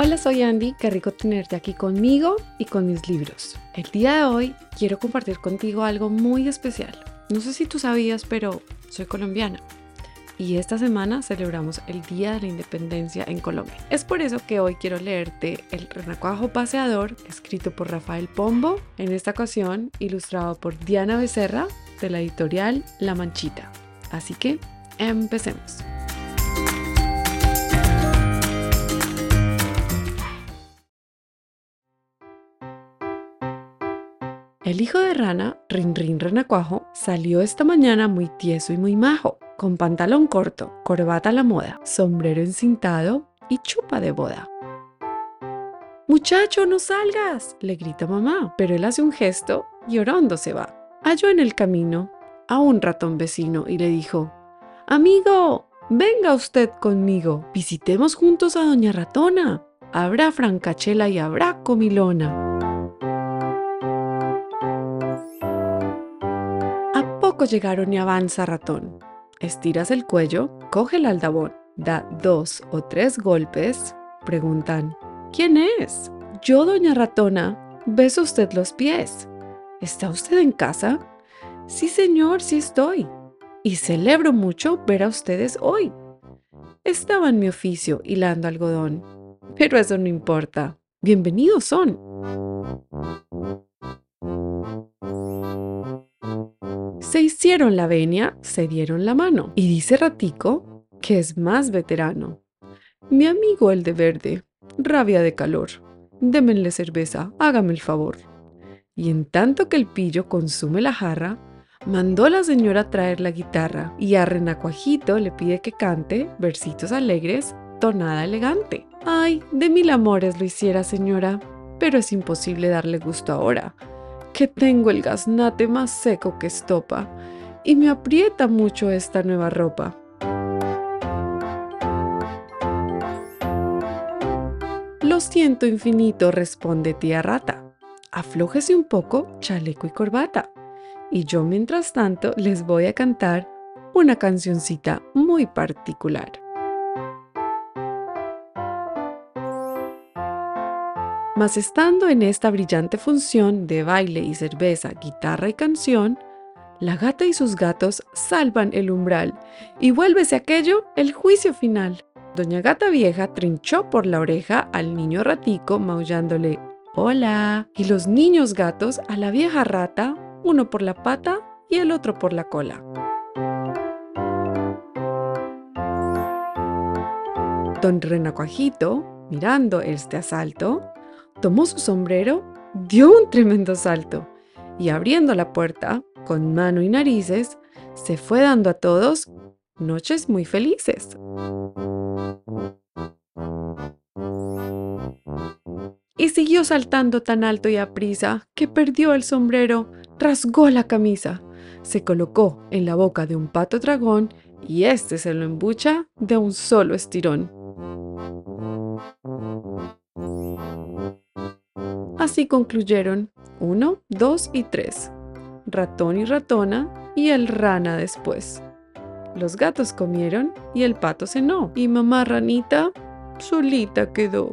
Hola, soy Andy, qué rico tenerte aquí conmigo y con mis libros. El día de hoy quiero compartir contigo algo muy especial. No sé si tú sabías, pero soy colombiana. Y esta semana celebramos el Día de la Independencia en Colombia. Es por eso que hoy quiero leerte El Renacuajo Paseador, escrito por Rafael Pombo, en esta ocasión ilustrado por Diana Becerra, de la editorial La Manchita. Así que, empecemos. El hijo de rana, Rin Rin Renacuajo, salió esta mañana muy tieso y muy majo, con pantalón corto, corbata a la moda, sombrero encintado y chupa de boda. Muchacho, no salgas, le grita mamá, pero él hace un gesto y orando se va. Halló en el camino a un ratón vecino y le dijo, Amigo, venga usted conmigo, visitemos juntos a Doña Ratona. Habrá francachela y habrá comilona. Llegaron y avanza ratón. Estiras el cuello, coge el aldabón, da dos o tres golpes, preguntan, ¿quién es? Yo, doña ratona, beso usted los pies. ¿Está usted en casa? Sí, señor, sí estoy. Y celebro mucho ver a ustedes hoy. Estaba en mi oficio hilando algodón. Pero eso no importa. Bienvenidos son. Se hicieron la venia, se dieron la mano. Y dice Ratico, que es más veterano. Mi amigo el de verde, rabia de calor. Démenle cerveza, hágame el favor. Y en tanto que el pillo consume la jarra, mandó la señora traer la guitarra y a Renacuajito le pide que cante versitos alegres, tonada elegante. Ay, de mil amores lo hiciera señora, pero es imposible darle gusto ahora que tengo el gaznate más seco que estopa y me aprieta mucho esta nueva ropa. Lo siento infinito, responde tía rata. Aflójese un poco, chaleco y corbata. Y yo mientras tanto les voy a cantar una cancioncita muy particular. Mas estando en esta brillante función de baile y cerveza, guitarra y canción, la gata y sus gatos salvan el umbral y vuélvese aquello el juicio final. Doña Gata Vieja trinchó por la oreja al niño ratico maullándole Hola. Y los niños gatos a la vieja rata, uno por la pata y el otro por la cola. Don Renacuajito, mirando este asalto, tomó su sombrero, dio un tremendo salto y abriendo la puerta con mano y narices, se fue dando a todos noches muy felices. Y siguió saltando tan alto y a prisa que perdió el sombrero, rasgó la camisa, se colocó en la boca de un pato dragón y éste se lo embucha de un solo estirón. Así concluyeron uno, dos y tres. Ratón y ratona y el rana después. Los gatos comieron y el pato cenó. Y mamá ranita solita quedó.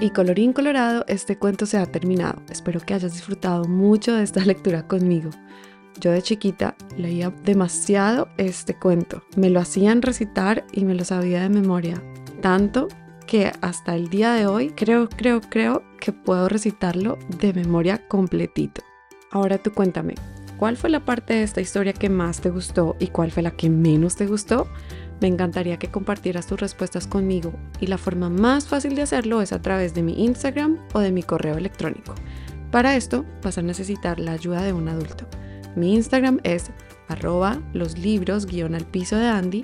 Y colorín colorado, este cuento se ha terminado. Espero que hayas disfrutado mucho de esta lectura conmigo. Yo de chiquita leía demasiado este cuento. Me lo hacían recitar y me lo sabía de memoria. Tanto que hasta el día de hoy creo, creo, creo que puedo recitarlo de memoria completito. Ahora tú cuéntame, ¿cuál fue la parte de esta historia que más te gustó y cuál fue la que menos te gustó? Me encantaría que compartieras tus respuestas conmigo y la forma más fácil de hacerlo es a través de mi Instagram o de mi correo electrónico. Para esto vas a necesitar la ayuda de un adulto. Mi Instagram es arroba los libros guion al piso de Andy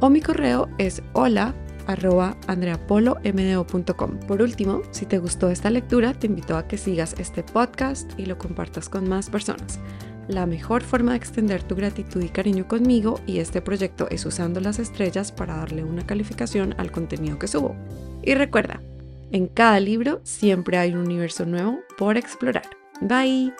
o mi correo es hola arroba andreapolomdo.com. Por último, si te gustó esta lectura, te invito a que sigas este podcast y lo compartas con más personas. La mejor forma de extender tu gratitud y cariño conmigo y este proyecto es usando las estrellas para darle una calificación al contenido que subo. Y recuerda, en cada libro siempre hay un universo nuevo por explorar. Bye.